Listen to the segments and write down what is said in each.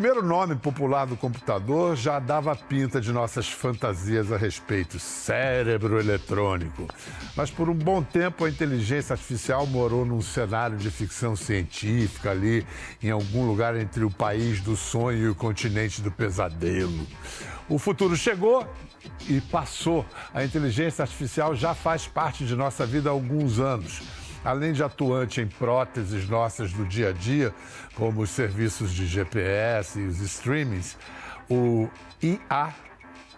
primeiro nome popular do computador já dava pinta de nossas fantasias a respeito, cérebro eletrônico. Mas por um bom tempo a inteligência artificial morou num cenário de ficção científica ali, em algum lugar entre o país do sonho e o continente do pesadelo. O futuro chegou e passou. A inteligência artificial já faz parte de nossa vida há alguns anos além de atuante em próteses nossas do dia a dia, como os serviços de GPS e os streamings, o IA,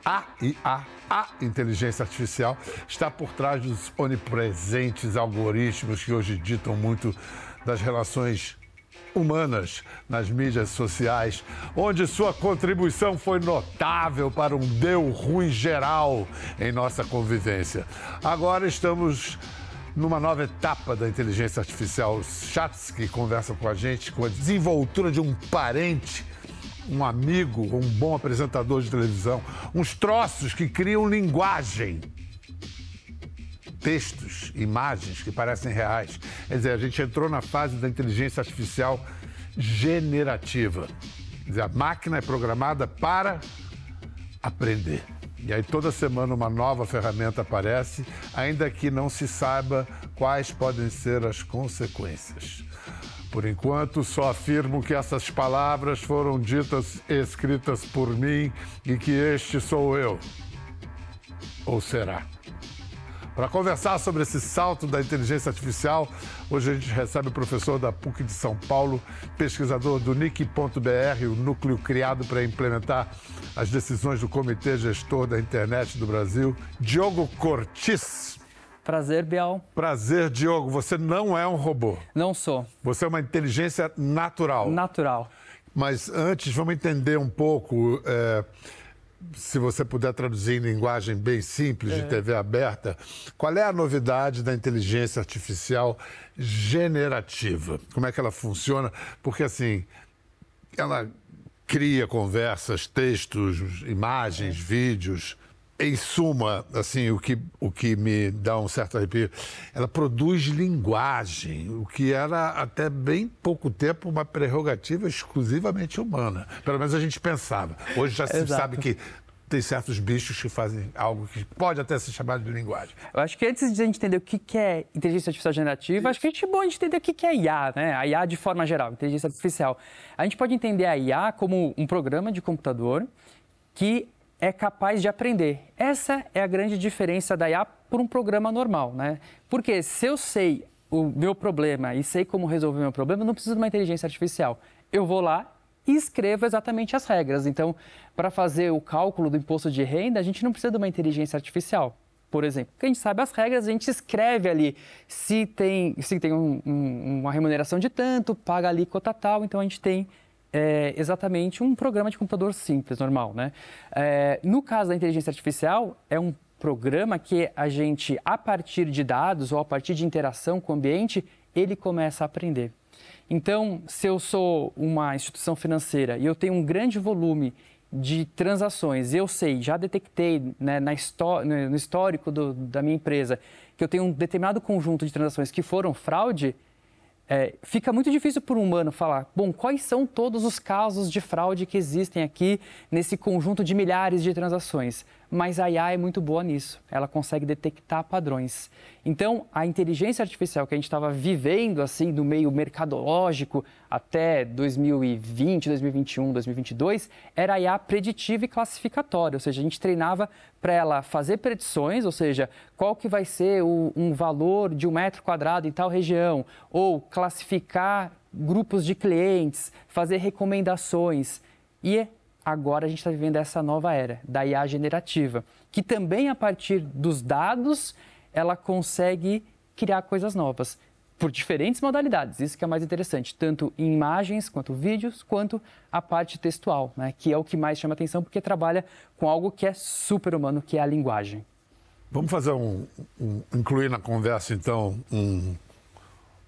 a IA, a inteligência artificial, está por trás dos onipresentes algoritmos que hoje ditam muito das relações humanas nas mídias sociais, onde sua contribuição foi notável para um deu ruim geral em nossa convivência. Agora estamos numa nova etapa da inteligência artificial. Chats que conversam com a gente com a desenvoltura de um parente, um amigo, um bom apresentador de televisão, uns troços que criam linguagem. Textos, imagens que parecem reais. Quer dizer, a gente entrou na fase da inteligência artificial generativa. Quer dizer, a máquina é programada para aprender. E aí toda semana uma nova ferramenta aparece, ainda que não se saiba quais podem ser as consequências. Por enquanto, só afirmo que essas palavras foram ditas e escritas por mim e que este sou eu. Ou será? Para conversar sobre esse salto da inteligência artificial, hoje a gente recebe o professor da PUC de São Paulo, pesquisador do NIC.br, o núcleo criado para implementar as decisões do Comitê Gestor da Internet do Brasil, Diogo Cortis. Prazer, Bial. Prazer, Diogo. Você não é um robô. Não sou. Você é uma inteligência natural. Natural. Mas antes, vamos entender um pouco. É se você puder traduzir em linguagem bem simples, de é. TV aberta, qual é a novidade da inteligência artificial generativa? Como é que ela funciona? Porque, assim, ela cria conversas, textos, imagens, é. vídeos. Em suma, assim, o que, o que me dá um certo arrepio, ela produz linguagem, o que era até bem pouco tempo uma prerrogativa exclusivamente humana. Pelo menos a gente pensava. Hoje já se sabe que tem certos bichos que fazem algo que pode até ser chamado de linguagem. Eu acho que antes de a gente entender o que é inteligência artificial generativa, Isso. acho que a gente é bom a gente entender o que é IA, né? A IA de forma geral, inteligência artificial. A gente pode entender a IA como um programa de computador que é capaz de aprender. Essa é a grande diferença da IA por um programa normal, né? Porque se eu sei o meu problema e sei como resolver o meu problema, não preciso de uma inteligência artificial. Eu vou lá e escrevo exatamente as regras. Então, para fazer o cálculo do imposto de renda, a gente não precisa de uma inteligência artificial por exemplo. Porque a gente sabe as regras, a gente escreve ali se tem, se tem um, um, uma remuneração de tanto, paga ali cota tal, então a gente tem é, exatamente um programa de computador simples, normal, né? É, no caso da inteligência artificial, é um programa que a gente, a partir de dados ou a partir de interação com o ambiente, ele começa a aprender. Então, se eu sou uma instituição financeira e eu tenho um grande volume de transações, eu sei, já detectei né, na no histórico do, da minha empresa que eu tenho um determinado conjunto de transações que foram fraude, é, fica muito difícil para um humano falar, bom, quais são todos os casos de fraude que existem aqui nesse conjunto de milhares de transações mas a IA é muito boa nisso. Ela consegue detectar padrões. Então, a inteligência artificial que a gente estava vivendo assim no meio mercadológico até 2020, 2021, 2022, era a IA preditiva e classificatória, ou seja, a gente treinava para ela fazer predições, ou seja, qual que vai ser o, um valor de um metro quadrado em tal região, ou classificar grupos de clientes, fazer recomendações. E agora a gente está vivendo essa nova era da IA generativa, que também a partir dos dados ela consegue criar coisas novas por diferentes modalidades. Isso que é mais interessante, tanto em imagens, quanto vídeos, quanto a parte textual, né? que é o que mais chama atenção porque trabalha com algo que é super humano, que é a linguagem. Vamos fazer um, um incluir na conversa então um,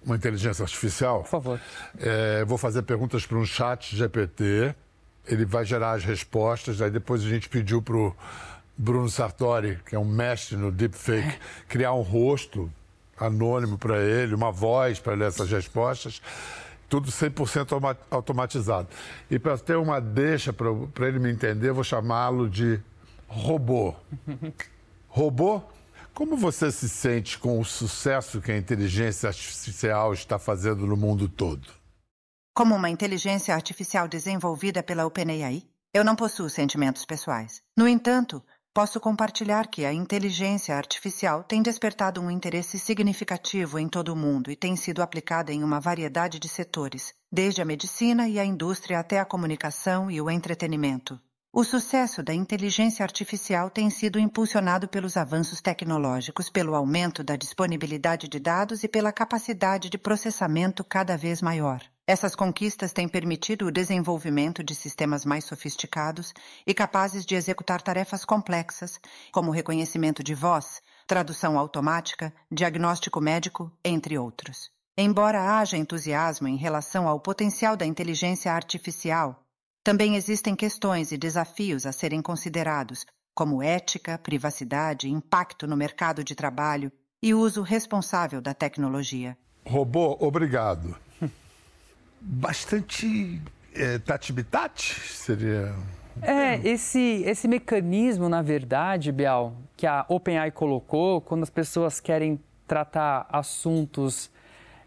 uma inteligência artificial. Por favor. É, vou fazer perguntas para um chat GPT ele vai gerar as respostas. Aí depois a gente pediu para o Bruno Sartori, que é um mestre no deepfake, é. criar um rosto anônimo para ele, uma voz para ler essas respostas. Tudo 100% automatizado. E para ter uma deixa para ele me entender, eu vou chamá-lo de robô. robô? Como você se sente com o sucesso que a inteligência artificial está fazendo no mundo todo? Como uma inteligência artificial desenvolvida pela OpenAI, eu não possuo sentimentos pessoais. No entanto, posso compartilhar que a inteligência artificial tem despertado um interesse significativo em todo o mundo e tem sido aplicada em uma variedade de setores, desde a medicina e a indústria até a comunicação e o entretenimento. O sucesso da inteligência artificial tem sido impulsionado pelos avanços tecnológicos, pelo aumento da disponibilidade de dados e pela capacidade de processamento cada vez maior. Essas conquistas têm permitido o desenvolvimento de sistemas mais sofisticados e capazes de executar tarefas complexas, como reconhecimento de voz, tradução automática, diagnóstico médico, entre outros. Embora haja entusiasmo em relação ao potencial da inteligência artificial, também existem questões e desafios a serem considerados, como ética, privacidade, impacto no mercado de trabalho e uso responsável da tecnologia. Robô, obrigado. Bastante é, tati-bitati seria. É, esse, esse mecanismo, na verdade, Bial, que a OpenAI colocou, quando as pessoas querem tratar assuntos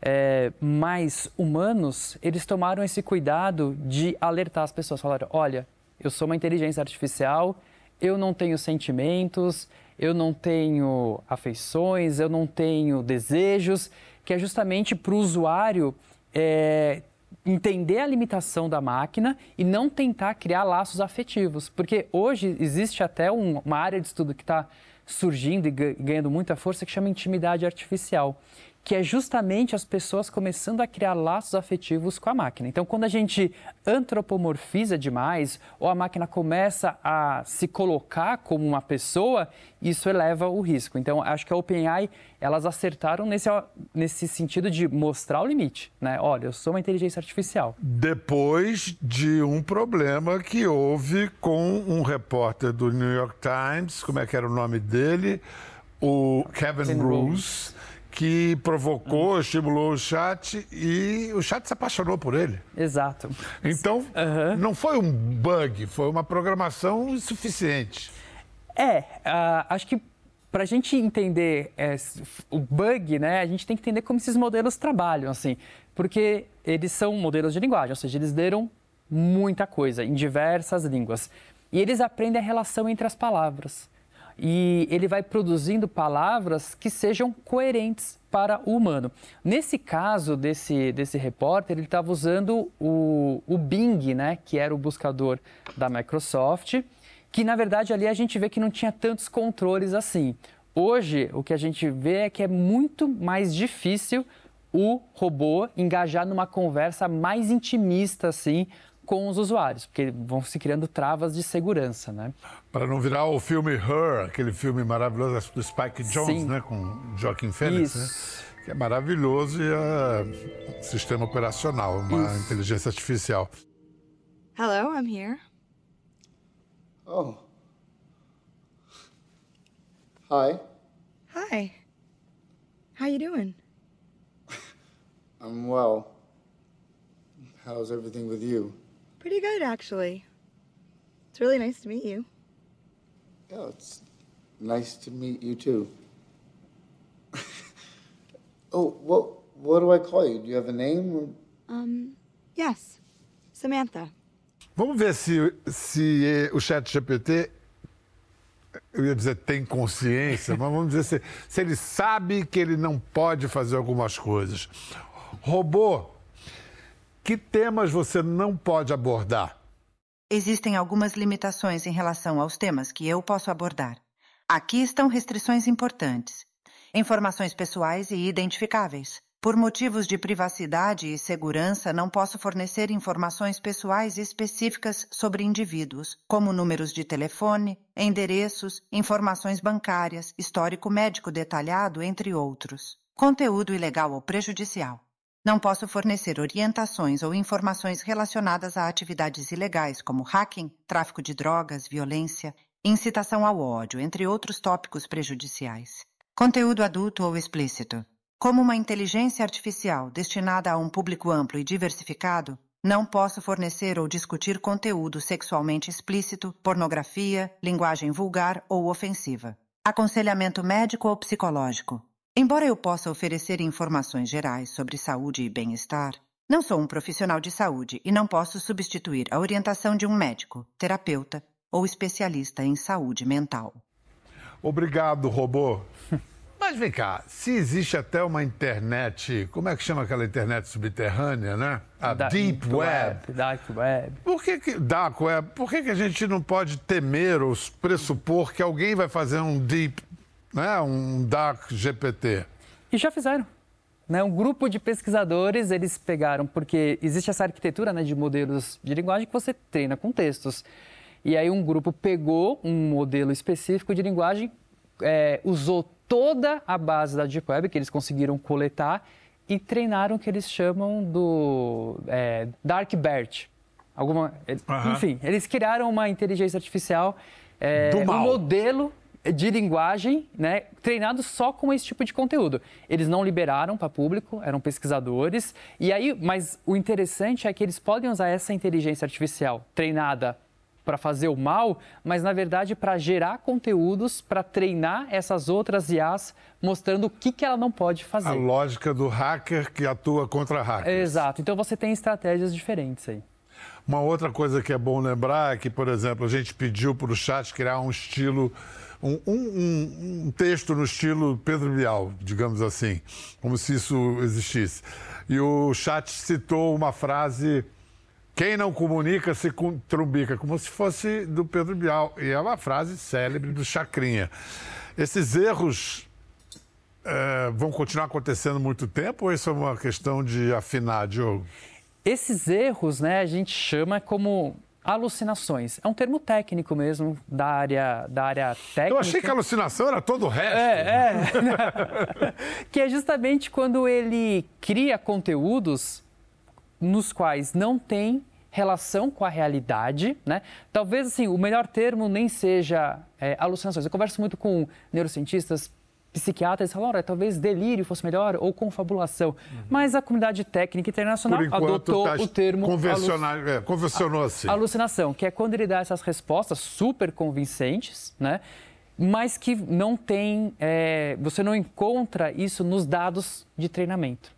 é, mais humanos, eles tomaram esse cuidado de alertar as pessoas. Falaram: olha, eu sou uma inteligência artificial, eu não tenho sentimentos, eu não tenho afeições, eu não tenho desejos, que é justamente para o usuário é, entender a limitação da máquina e não tentar criar laços afetivos. Porque hoje existe até um, uma área de estudo que está surgindo e ganhando muita força que chama intimidade artificial que é justamente as pessoas começando a criar laços afetivos com a máquina. Então, quando a gente antropomorfiza demais, ou a máquina começa a se colocar como uma pessoa, isso eleva o risco. Então, acho que a OpenAI, elas acertaram nesse, nesse sentido de mostrar o limite, né? Olha, eu sou uma inteligência artificial. Depois de um problema que houve com um repórter do New York Times, como é que era o nome dele? O Kevin, Rose que provocou, uhum. estimulou o chat e o chat se apaixonou por ele. Exato. Então, uhum. não foi um bug, foi uma programação insuficiente. É, uh, acho que para a gente entender é, o bug, né, a gente tem que entender como esses modelos trabalham, assim, porque eles são modelos de linguagem, ou seja, eles leram muita coisa em diversas línguas e eles aprendem a relação entre as palavras e ele vai produzindo palavras que sejam coerentes para o humano. Nesse caso desse, desse repórter, ele estava usando o, o Bing, né, que era o buscador da Microsoft, que na verdade ali a gente vê que não tinha tantos controles assim. Hoje, o que a gente vê é que é muito mais difícil o robô engajar numa conversa mais intimista, assim, com os usuários, porque vão se criando travas de segurança, né? Para não virar o filme Her, aquele filme maravilhoso do Spike Jones, Sim. né, com Joaquim Phoenix, né? que é maravilhoso e é sistema operacional, uma Isso. inteligência artificial. Hello, I'm here. Oh. Hi. Hi. How you doing? I'm well. How's everything with you? Pretty good, actually. It's really nice to meet you. Yeah, it's nice to meet you too. oh, what what do I call you? Do you have a name? Or... Um, yes, Samantha. Vamos ver se, se o chat GPT, eu ia dizer tem consciência, mas vamos dizer se, se ele sabe que ele não pode fazer algumas coisas. Robô, que temas você não pode abordar? Existem algumas limitações em relação aos temas que eu posso abordar. Aqui estão restrições importantes: informações pessoais e identificáveis. Por motivos de privacidade e segurança, não posso fornecer informações pessoais específicas sobre indivíduos, como números de telefone, endereços, informações bancárias, histórico médico detalhado, entre outros. Conteúdo ilegal ou prejudicial. Não posso fornecer orientações ou informações relacionadas a atividades ilegais, como hacking, tráfico de drogas, violência, incitação ao ódio, entre outros tópicos prejudiciais. Conteúdo adulto ou explícito. Como uma inteligência artificial destinada a um público amplo e diversificado, não posso fornecer ou discutir conteúdo sexualmente explícito, pornografia, linguagem vulgar ou ofensiva. Aconselhamento médico ou psicológico. Embora eu possa oferecer informações gerais sobre saúde e bem-estar, não sou um profissional de saúde e não posso substituir a orientação de um médico, terapeuta ou especialista em saúde mental. Obrigado, robô. Mas vem cá, se existe até uma internet, como é que chama aquela internet subterrânea, né? A Da- Deep Web. Dark Web. Por que, que Dark Web? Por que, que a gente não pode temer ou pressupor que alguém vai fazer um Deep, né? Um Dark GPT? E já fizeram. Né? Um grupo de pesquisadores, eles pegaram, porque existe essa arquitetura né, de modelos de linguagem que você treina com textos. E aí um grupo pegou um modelo específico de linguagem, é, usou toda a base da Deep Web que eles conseguiram coletar e treinaram o que eles chamam do é, Dark BERT. Alguma, Aham. Enfim, eles criaram uma inteligência artificial, é, Do um modelo de linguagem, né, treinado só com esse tipo de conteúdo. Eles não liberaram para público, eram pesquisadores. E aí, mas o interessante é que eles podem usar essa inteligência artificial treinada para fazer o mal, mas na verdade para gerar conteúdos, para treinar essas outras IAs, mostrando o que, que ela não pode fazer. A lógica do hacker que atua contra hacker. Exato. Então você tem estratégias diferentes aí. Uma outra coisa que é bom lembrar é que, por exemplo, a gente pediu para o chat criar um estilo, um, um- um- texto no estilo Pedro Bial, digamos assim, como se isso existisse. E o chat citou uma frase. Quem não comunica se trumbica, como se fosse do Pedro Bial. E é uma frase célebre do Chacrinha. Esses erros eh, vão continuar acontecendo muito tempo ou isso é uma questão de afinar, Diogo? Esses erros, né, a gente chama como alucinações. É um termo técnico mesmo da área da área técnica. Eu achei que alucinação era todo o resto. É, é. que é justamente quando ele cria conteúdos nos quais não tem relação com a realidade, né? Talvez assim o melhor termo nem seja é, alucinações. Eu converso muito com neurocientistas, psiquiatras, olha, talvez delírio fosse melhor ou confabulação. Mas a comunidade técnica internacional enquanto, adotou tá o termo alu- convencional, é, convencionou-se. Alucinação, que é quando ele dá essas respostas super convincentes, né? Mas que não tem, é, você não encontra isso nos dados de treinamento.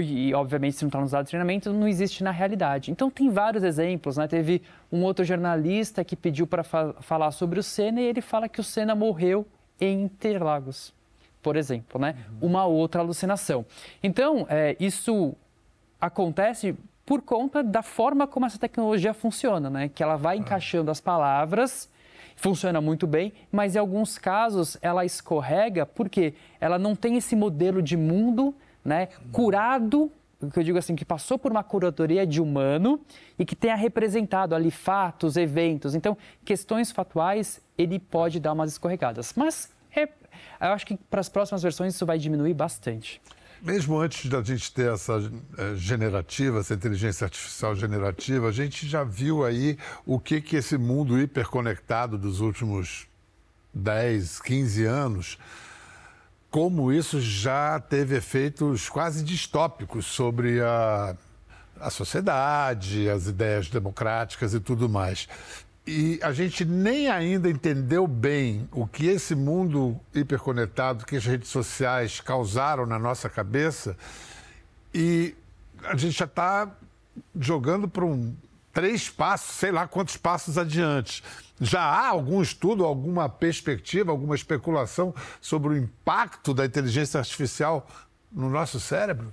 E, obviamente, se não está nos dados de treinamento, não existe na realidade. Então, tem vários exemplos. Né? Teve um outro jornalista que pediu para fa- falar sobre o Senna e ele fala que o Senna morreu em Interlagos, por exemplo. Né? Uma outra alucinação. Então, é, isso acontece por conta da forma como essa tecnologia funciona, né? Que ela vai encaixando as palavras, funciona muito bem, mas em alguns casos ela escorrega porque ela não tem esse modelo de mundo, né? Curado, que eu digo assim, que passou por uma curadoria de humano e que tenha representado ali fatos, eventos. Então, questões fatuais, ele pode dar umas escorregadas. Mas é, eu acho que para as próximas versões isso vai diminuir bastante. Mesmo antes da gente ter essa eh, generativa, essa inteligência artificial generativa, a gente já viu aí o que, que esse mundo hiperconectado dos últimos 10, 15 anos, como isso já teve efeitos quase distópicos sobre a, a sociedade, as ideias democráticas e tudo mais. E a gente nem ainda entendeu bem o que esse mundo hiperconectado, que as redes sociais causaram na nossa cabeça, e a gente já está jogando para um três passos, sei lá quantos passos adiante. Já há algum estudo, alguma perspectiva, alguma especulação sobre o impacto da inteligência artificial no nosso cérebro?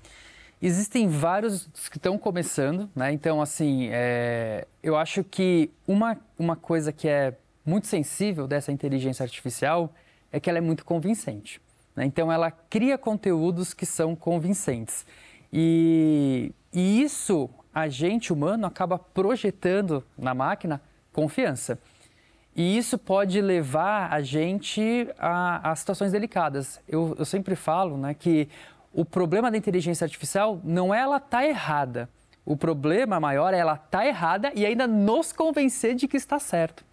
Existem vários que estão começando, né? Então, assim, é, eu acho que uma, uma coisa que é muito sensível dessa inteligência artificial é que ela é muito convincente. né? Então, ela cria conteúdos que são convincentes. E, e isso, a gente humano acaba projetando na máquina confiança. E isso pode levar a gente a, a situações delicadas. Eu, eu sempre falo né, que o problema da inteligência artificial não é ela estar errada. O problema maior é ela estar errada e ainda nos convencer de que está certo.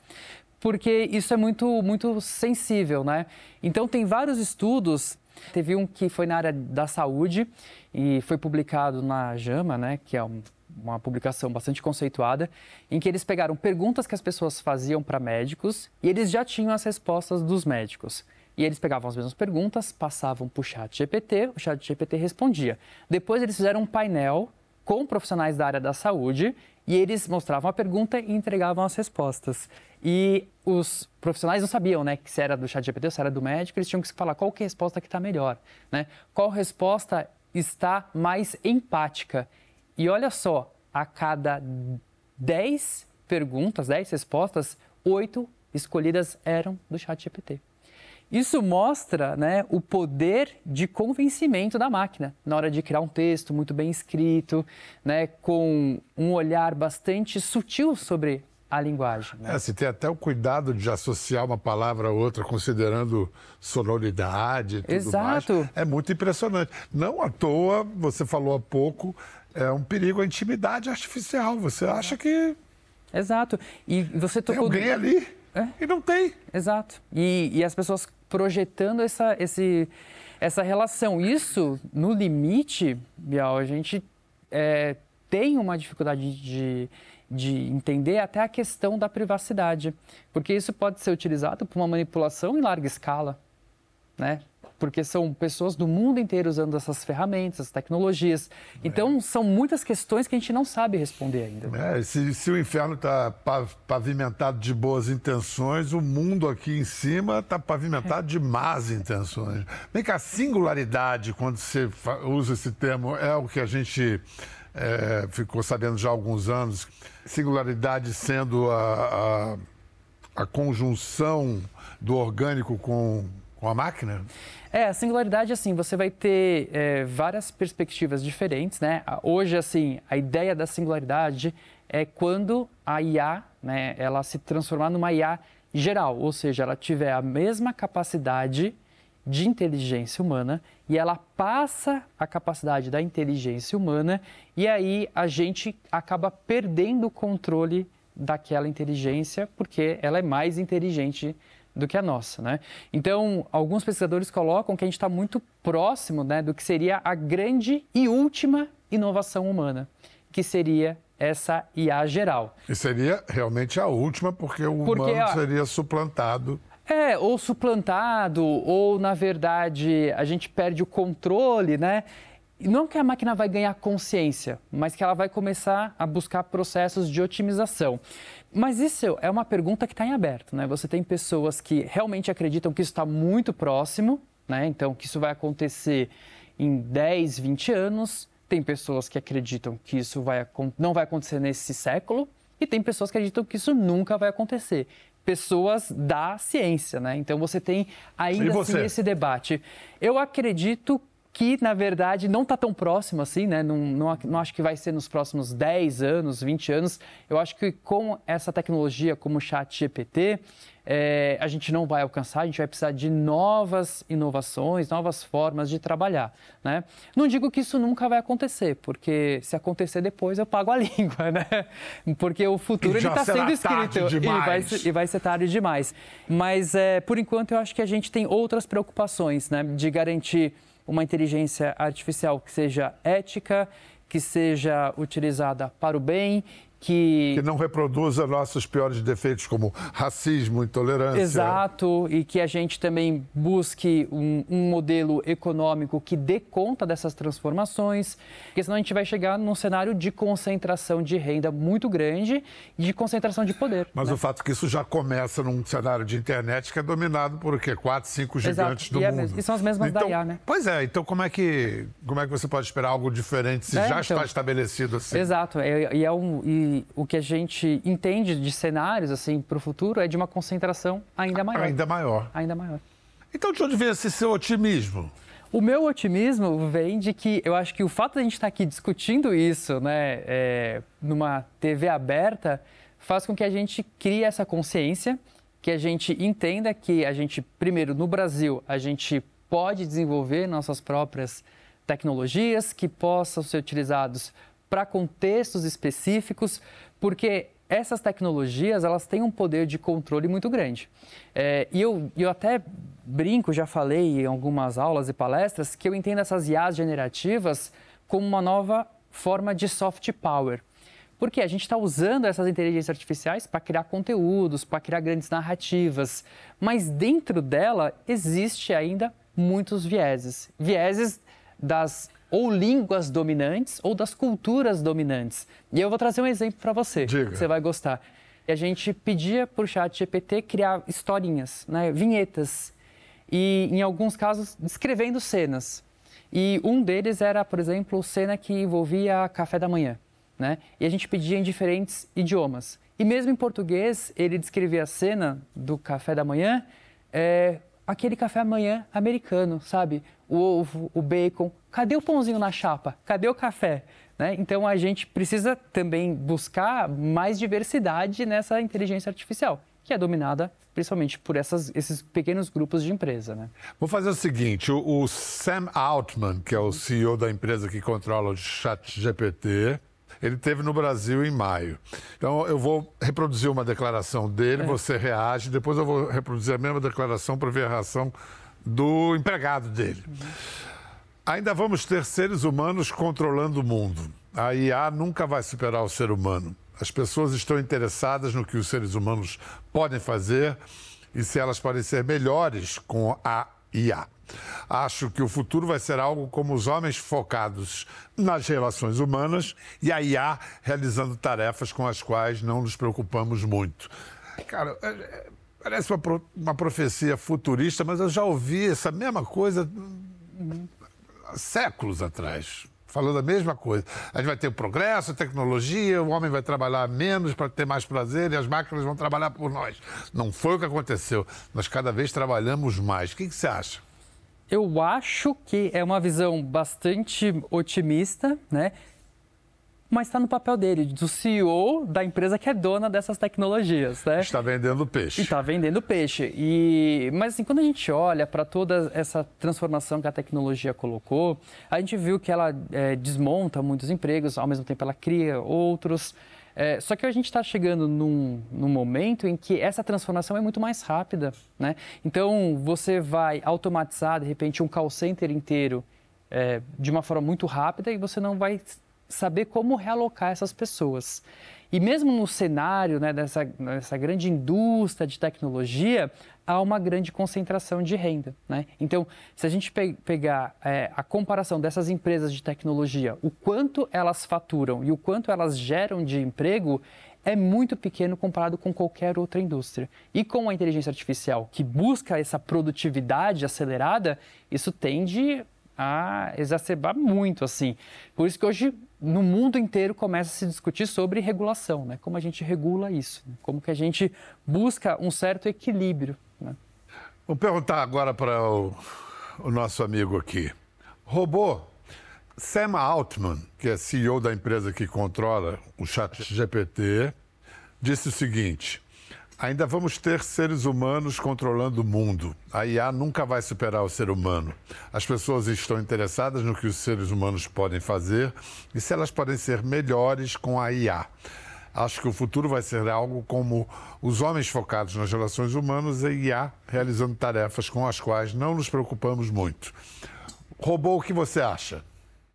Porque isso é muito, muito sensível, né? Então, tem vários estudos Teve um que foi na área da saúde e foi publicado na JAMA, né, que é um, uma publicação bastante conceituada, em que eles pegaram perguntas que as pessoas faziam para médicos e eles já tinham as respostas dos médicos. E eles pegavam as mesmas perguntas, passavam para o chat GPT, o chat GPT respondia. Depois eles fizeram um painel com profissionais da área da saúde e eles mostravam a pergunta e entregavam as respostas. E os profissionais não sabiam, né, se era do chat GPT se era do médico, eles tinham que falar qual que é a resposta que está melhor, né? Qual resposta está mais empática. E olha só, a cada 10 perguntas, 10 respostas, 8 escolhidas eram do chat GPT. Isso mostra né, o poder de convencimento da máquina na hora de criar um texto muito bem escrito, né, com um olhar bastante sutil sobre a linguagem. Né? É, se tem até o cuidado de associar uma palavra a outra, considerando sonoridade e tudo Exato. mais. É muito impressionante. Não à toa, você falou há pouco, é um perigo a intimidade artificial. Você acha que Exato. E você tem tocou... alguém ali É. e não tem. Exato. E, e as pessoas projetando essa, esse, essa relação. Isso, no limite, Bial, a gente é, tem uma dificuldade de, de entender até a questão da privacidade. Porque isso pode ser utilizado para uma manipulação em larga escala, né? Porque são pessoas do mundo inteiro usando essas ferramentas, essas tecnologias. Então, são muitas questões que a gente não sabe responder ainda. É, se, se o inferno está pavimentado de boas intenções, o mundo aqui em cima está pavimentado de más intenções. Vem cá, singularidade, quando você usa esse termo, é o que a gente é, ficou sabendo já há alguns anos. Singularidade sendo a, a, a conjunção do orgânico com, com a máquina? É, a singularidade, assim, você vai ter é, várias perspectivas diferentes, né? Hoje, assim, a ideia da singularidade é quando a IA, né, ela se transformar numa IA geral, ou seja, ela tiver a mesma capacidade de inteligência humana e ela passa a capacidade da inteligência humana e aí a gente acaba perdendo o controle daquela inteligência porque ela é mais inteligente do que a nossa, né? Então, alguns pesquisadores colocam que a gente está muito próximo, né, do que seria a grande e última inovação humana, que seria essa IA geral. E seria realmente a última, porque o Porque, humano ó, seria suplantado. É, ou suplantado, ou na verdade a gente perde o controle, né? Não que a máquina vai ganhar consciência, mas que ela vai começar a buscar processos de otimização. Mas isso é uma pergunta que está em aberto, né? Você tem pessoas que realmente acreditam que isso está muito próximo, né? Então, que isso vai acontecer em 10, 20 anos. Tem pessoas que acreditam que isso vai, não vai acontecer nesse século. E tem pessoas que acreditam que isso nunca vai acontecer. Pessoas da ciência, né? Então você tem ainda assim esse debate. Eu acredito que, na verdade, não está tão próximo assim, né? Não, não, não acho que vai ser nos próximos 10 anos, 20 anos. Eu acho que com essa tecnologia como o chat GPT, eh, a gente não vai alcançar, a gente vai precisar de novas inovações, novas formas de trabalhar, né? Não digo que isso nunca vai acontecer, porque se acontecer depois eu pago a língua, né? Porque o futuro está sendo escrito e vai, e vai ser tarde demais. Mas, é, por enquanto, eu acho que a gente tem outras preocupações, né? De garantir uma inteligência artificial que seja ética, que seja utilizada para o bem, que... que não reproduza nossos piores defeitos, como racismo, intolerância. Exato, e que a gente também busque um, um modelo econômico que dê conta dessas transformações, porque senão a gente vai chegar num cenário de concentração de renda muito grande e de concentração de poder. Mas né? o fato é que isso já começa num cenário de internet que é dominado por o quê? Quatro, cinco gigantes Exato, do e é mundo. mesmo. E são as mesmas da então, IA, né? Pois é, então como é que como é que você pode esperar algo diferente se É, já então. está estabelecido assim? Exato, é- e, é um, e o que a gente entende de cenários assim para o futuro é de uma concentração ainda maior. Ainda maior. Ainda maior. Então de onde vem esse seu otimismo? O meu otimismo vem de que eu acho que o fato de a gente estar aqui discutindo isso, né, é, numa TV aberta, faz com que a gente crie essa consciência, que a gente entenda que a gente, primeiro, no Brasil, a gente pode desenvolver nossas próprias tecnologias que possam ser utilizados para contextos específicos, porque essas tecnologias elas têm um poder de controle muito grande. É, e eu, eu até brinco, já falei em algumas aulas e palestras, que eu entendo essas IAs generativas como uma nova forma de soft power. Porque a gente está usando essas inteligências artificiais para criar conteúdos, para criar grandes narrativas, mas dentro dela existe ainda muitos vieses. Vieses das ou línguas dominantes ou das culturas dominantes. E eu vou trazer um exemplo para você, Diga. você vai gostar. E a gente pedia para o chat GPT criar historinhas, né, vinhetas, e em alguns casos descrevendo cenas. E um deles era, por exemplo, cena que envolvia café da manhã. Né? E a gente pedia em diferentes idiomas. E mesmo em português, ele descrevia a cena do café da manhã, é, aquele café da manhã americano, sabe? O ovo, o bacon. Cadê o pãozinho na chapa? Cadê o café? Né? Então a gente precisa também buscar mais diversidade nessa inteligência artificial, que é dominada principalmente por essas, esses pequenos grupos de empresa. Né? Vou fazer o seguinte: o, o Sam Altman, que é o CEO da empresa que controla o Chat GPT, ele teve no Brasil em maio. Então eu vou reproduzir uma declaração dele, é. você reage, depois eu vou reproduzir a mesma declaração para ver a reação do empregado dele. Uhum. Ainda vamos ter seres humanos controlando o mundo. A IA nunca vai superar o ser humano. As pessoas estão interessadas no que os seres humanos podem fazer e se elas podem ser melhores com a IA. Acho que o futuro vai ser algo como os homens focados nas relações humanas e a IA realizando tarefas com as quais não nos preocupamos muito. Cara, é, é, parece uma, uma profecia futurista, mas eu já ouvi essa mesma coisa séculos atrás falando a mesma coisa. A gente vai ter o progresso, a tecnologia, o homem vai trabalhar menos para ter mais prazer e as máquinas vão trabalhar por nós. Não foi o que aconteceu. Nós cada vez trabalhamos mais. O que, que você acha? Eu acho que é uma visão bastante otimista, né? Mas está no papel dele, do CEO da empresa que é dona dessas tecnologias, né? Está vendendo peixe. Está vendendo peixe. E, mas assim, quando a gente olha para toda essa transformação que a tecnologia colocou, a gente viu que ela é, desmonta muitos empregos, ao mesmo tempo ela cria outros. É, só que a gente está chegando num, num, momento em que essa transformação é muito mais rápida, né? Então, você vai automatizar, de repente, um call center inteiro é, de uma forma muito rápida e você não vai saber como realocar essas pessoas. E mesmo no cenário né, dessa, dessa grande indústria de tecnologia, há uma grande concentração de renda. Né? Então, se a gente pe pegar é, a comparação dessas empresas de tecnologia, o quanto elas faturam e o quanto elas geram de emprego, é muito pequeno comparado com qualquer outra indústria. E com a inteligência artificial, que busca essa produtividade acelerada, isso tende a exacerbar muito, assim. Por isso que hoje no mundo inteiro começa a se discutir sobre regulação, né? Como a gente regula isso, né? como que a gente busca um certo equilíbrio. Né? Vou perguntar agora para o, o nosso amigo aqui. Robô, Sam Altman, que é CEO da empresa que controla o chat GPT, disse o seguinte: Ainda vamos ter seres humanos controlando o mundo. A IA nunca vai superar o ser humano. As pessoas estão interessadas no que os seres humanos podem fazer e se elas podem ser melhores com a IA. Acho que o futuro vai ser algo como os homens focados nas relações humanas e a IA realizando tarefas com as quais não nos preocupamos muito. Robô, o que você acha?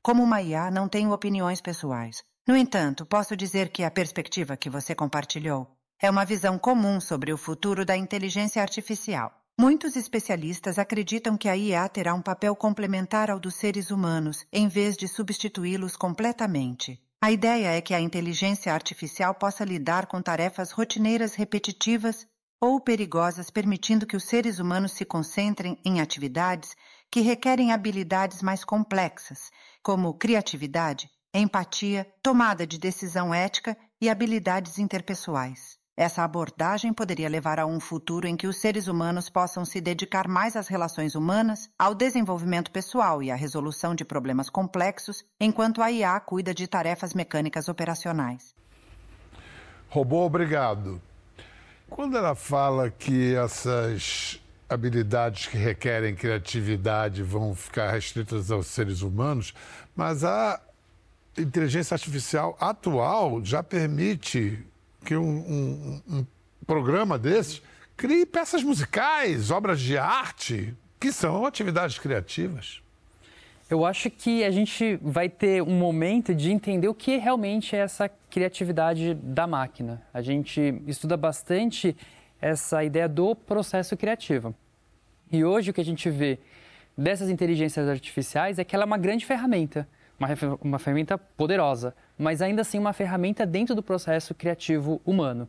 Como uma IA, não tenho opiniões pessoais. No entanto, posso dizer que a perspectiva que você compartilhou é uma visão comum sobre o futuro da inteligência artificial. Muitos especialistas acreditam que a IA terá um papel complementar ao dos seres humanos, em vez de substituí-los completamente. A ideia é que a inteligência artificial possa lidar com tarefas rotineiras repetitivas ou perigosas, permitindo que os seres humanos se concentrem em atividades que requerem habilidades mais complexas, como criatividade, empatia, tomada de decisão ética e habilidades interpessoais. Essa abordagem poderia levar a um futuro em que os seres humanos possam se dedicar mais às relações humanas, ao desenvolvimento pessoal e à resolução de problemas complexos, enquanto a IA cuida de tarefas mecânicas operacionais. Robô, obrigado. Quando ela fala que essas habilidades que requerem criatividade vão ficar restritas aos seres humanos, mas a inteligência artificial atual já permite que um, um, um programa desses crie peças musicais, obras de arte, que são atividades criativas. Eu acho que a gente vai ter um momento de entender o que realmente é essa criatividade da máquina. A gente estuda bastante essa ideia do processo criativo. E hoje o que a gente vê dessas inteligências artificiais é que ela é uma grande ferramenta, uma, uma ferramenta poderosa, mas ainda assim uma ferramenta dentro do processo criativo humano.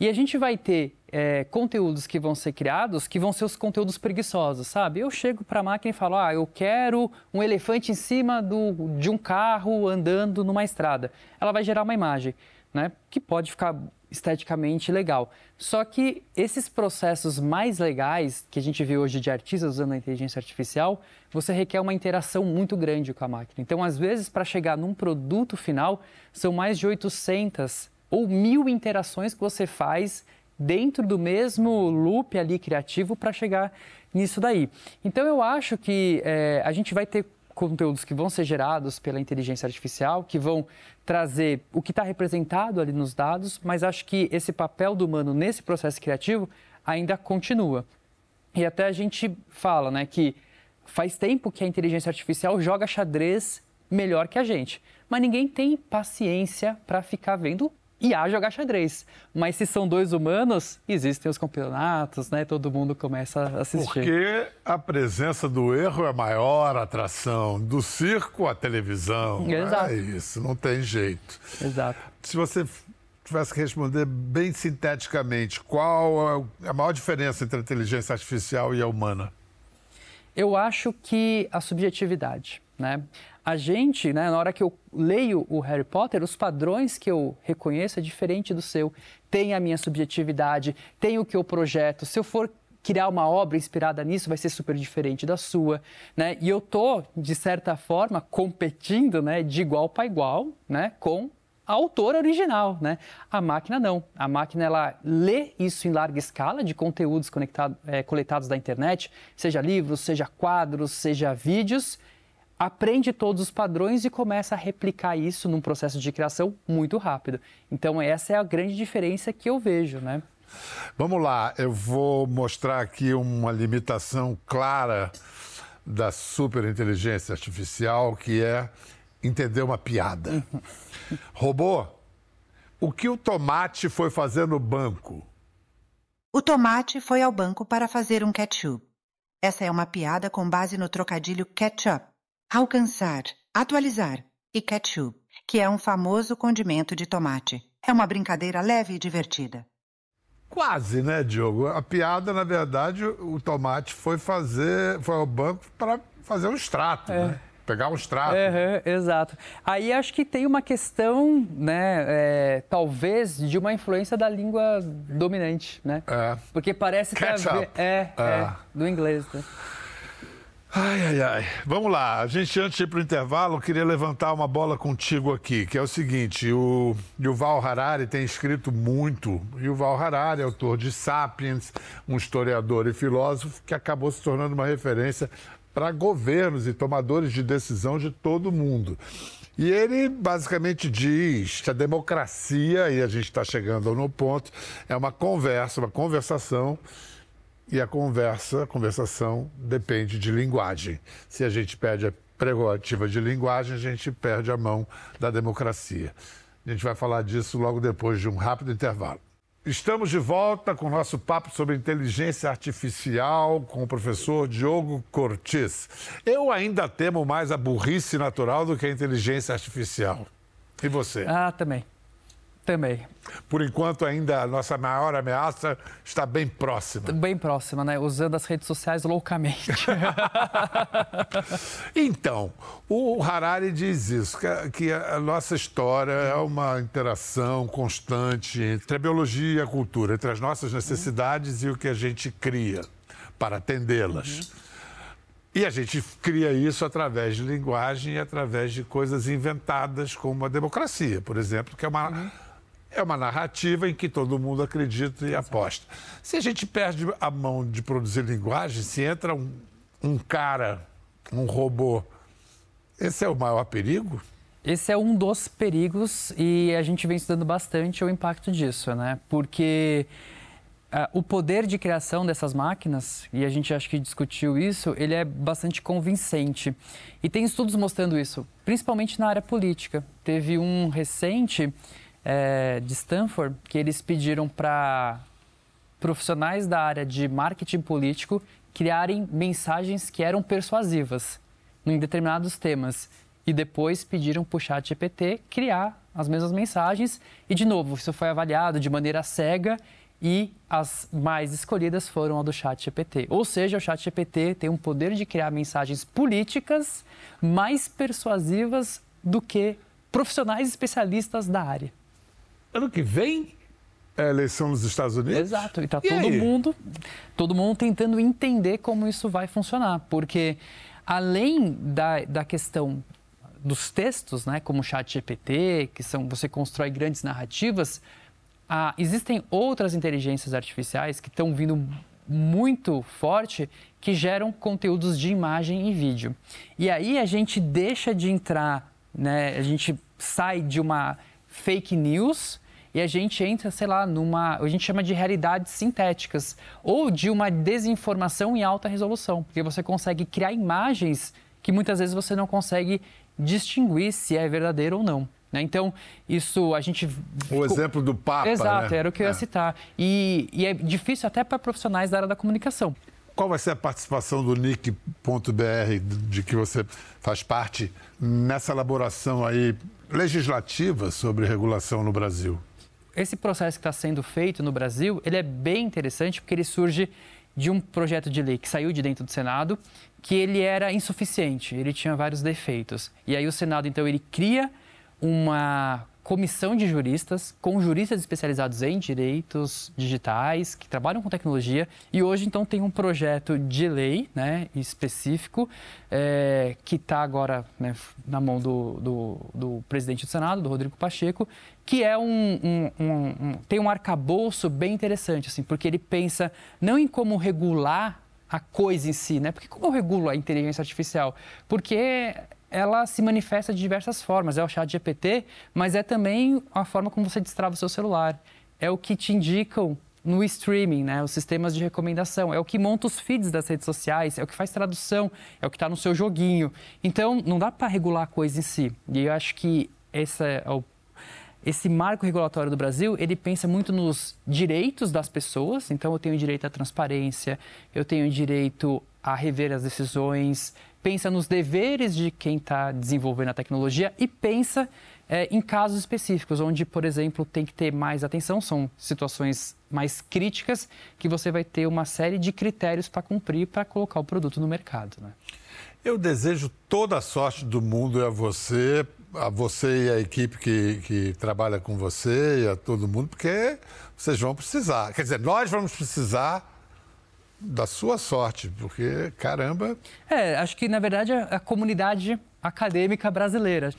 E a gente vai ter é, conteúdos que vão ser criados que vão ser os conteúdos preguiçosos, sabe? Eu chego para a máquina e falo, ah, eu quero um elefante em cima do, de um carro andando numa estrada. Ela vai gerar uma imagem, né? Que pode ficar esteticamente legal. Só que esses processos mais legais que a gente vê hoje de artistas usando a inteligência artificial, você requer uma interação muito grande com a máquina. Então, às vezes, para chegar num produto final, são mais de 800 ou mil interações que você faz dentro do mesmo loop ali criativo para chegar nisso daí. Então eu acho que é, a gente vai ter conteúdos que vão ser gerados pela inteligência artificial, que vão trazer o que está representado ali nos dados, mas acho que esse papel do humano nesse processo criativo ainda continua. E até a gente fala né, que faz tempo que a inteligência artificial joga xadrez melhor que a gente, mas ninguém tem paciência para ficar vendo e a jogar xadrez. Mas se são dois humanos, existem os campeonatos, né? Todo mundo começa a assistir. Porque a presença do erro é a maior atração. Do circo à televisão. Exato. É isso, não tem jeito. Exato. Se você tivesse que responder bem sinteticamente, qual é a maior diferença entre a inteligência artificial e a humana? Eu acho que a subjetividade, né? A gente, né, na hora que eu leio o Harry Potter, os padrões que eu reconheço é diferente do seu. Tem a minha subjetividade, tem o que eu projeto. Se eu for criar uma obra inspirada nisso, vai ser super diferente da sua, né? E eu tô, de certa forma, competindo, né, de igual para igual, né, com a autora original, né? A máquina não. A máquina ela lê isso em larga escala de conteúdos é, coletados da internet, seja livros, seja quadros, seja vídeos, aprende todos os padrões e começa a replicar isso num processo de criação muito rápido. Então essa é a grande diferença que eu vejo, né? Vamos lá, eu vou mostrar aqui uma limitação clara da superinteligência artificial, que é entender uma piada. Robô, o que o tomate foi fazer no banco? O tomate foi ao banco para fazer um ketchup. Essa é uma piada com base no trocadilho ketchup, alcançar, atualizar e ketchup, que é um famoso condimento de tomate. É uma brincadeira leve e divertida. Quase, né, Diogo? A piada, na verdade, o tomate foi fazer, foi ao banco para fazer um extrato, é. né? Pegar um extrato. Uhum, exato. Aí acho que tem uma questão, né, é, talvez, de uma influência da língua dominante, né? É. Porque parece que... É, é, é, do inglês, né? Ai, ai, ai. Vamos lá. A gente, antes de ir para o intervalo, queria levantar uma bola contigo aqui, que é o seguinte: o Yuval Harari tem escrito muito. Yuval Harari, autor de Sapiens, um historiador e filósofo que acabou se tornando uma referência para governos e tomadores de decisão de todo mundo. E ele basicamente diz que a democracia, e a gente está chegando no ponto, é uma conversa, uma conversação e a conversa, a conversação depende de linguagem. Se a gente perde a prerrogativa de linguagem, a gente perde a mão da democracia. A gente vai falar disso logo depois de um rápido intervalo. Estamos de volta com o nosso papo sobre inteligência artificial com o professor Diogo Cortes. Eu ainda temo mais a burrice natural do que a inteligência artificial. E você? Ah, também. Também. Por enquanto, ainda a nossa maior ameaça está bem próxima. Bem próxima, né? Usando as redes sociais loucamente. então, o Harari diz isso, que a nossa história é uma interação constante entre a biologia e a cultura, entre as nossas necessidades uhum. e o que a gente cria para atendê-las. Uhum. E a gente cria isso através de linguagem e através de coisas inventadas, como a democracia, por exemplo, que é uma. Uhum é uma narrativa em que todo mundo acredita e aposta. Se a gente perde a mão de produzir linguagem, se entra um, um cara, um robô, esse é o maior perigo? Esse é um dos perigos e a gente vem estudando bastante o impacto disso, né? Porque uh, o poder de criação dessas máquinas, e a gente acho que discutiu isso, ele é bastante convincente. E tem estudos mostrando isso, principalmente na área política. Teve um recente é, de Stanford que eles pediram para profissionais da área de marketing político criarem mensagens que eram persuasivas em determinados temas e depois pediram para o chat GPT criar as mesmas mensagens e, de novo, isso foi avaliado de maneira cega e as mais escolhidas foram a do chat GPT. Ou seja, o chat GPT tem um poder de criar mensagens políticas mais persuasivas do que profissionais especialistas da área. Ano que vem é a eleição nos Estados Unidos? Exato, e está todo aí? mundo, todo mundo tentando entender como isso vai funcionar, porque além da, da questão dos textos, né, como o chat GPT, que são você constrói grandes narrativas, ah, existem outras inteligências artificiais que estão vindo muito forte que geram conteúdos de imagem e vídeo. E aí a gente deixa de entrar, né, a gente sai de uma fake news e a gente entra, sei lá, numa. A gente chama de realidades sintéticas ou de uma desinformação em alta resolução, porque você consegue criar imagens que muitas vezes você não consegue distinguir se é verdadeiro ou não. Né? Então, isso a gente. O exemplo do Papa. Exato, né? era o que eu ia é. citar. E, e é difícil até para profissionais da área da comunicação. Qual vai ser a participação do NIC.br, de que você faz parte, nessa elaboração aí legislativa sobre regulação no Brasil? esse processo que está sendo feito no Brasil, ele é bem interessante porque ele surge de um projeto de lei que saiu de dentro do Senado, que ele era insuficiente, ele tinha vários defeitos. E aí o Senado, então, ele cria uma comissão de juristas, com juristas especializados em direitos digitais, que trabalham com tecnologia, e hoje então tem um projeto de lei né, específico é, que está agora né, na mão do, do, do, presidente do Senado, do Rodrigo Pacheco, que é um, um, um, um tem um arcabouço bem interessante, assim, porque ele pensa não em como regular a coisa em si, né? Porque como eu regulo a inteligência artificial? Porque ela se manifesta de diversas formas. É o chat GPT, mas é também a forma como você destrava o seu celular. É o que te indicam no streaming, né? os sistemas de recomendação. É o que monta os feeds das redes sociais, é o que faz tradução, é o que está no seu joguinho. Então, não dá para regular a coisa em si. E eu acho que esse, é o, esse marco regulatório do Brasil, ele pensa muito nos direitos das pessoas. Então, eu tenho direito à transparência, eu tenho direito a rever as decisões, pensa nos deveres de quem está desenvolvendo a tecnologia e pensa é, em casos específicos, onde, por exemplo, tem que ter mais atenção, são situações mais críticas, que você vai ter uma série de critérios para cumprir para colocar o produto no mercado. Né? Eu desejo toda a sorte do mundo a você, a você e a equipe que, que trabalha com você e a todo mundo, porque vocês vão precisar. Quer dizer, nós vamos precisar da sua sorte, porque caramba. É, acho que na verdade a, a comunidade acadêmica brasileira.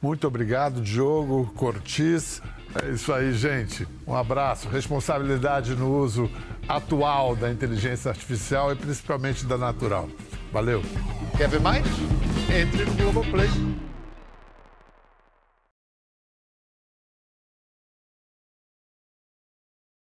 Muito obrigado, Diogo Cortis. É isso aí, gente. Um abraço. Responsabilidade no uso atual da inteligência artificial e principalmente da natural. Valeu. Quer ver mais? Entre no Globoplay.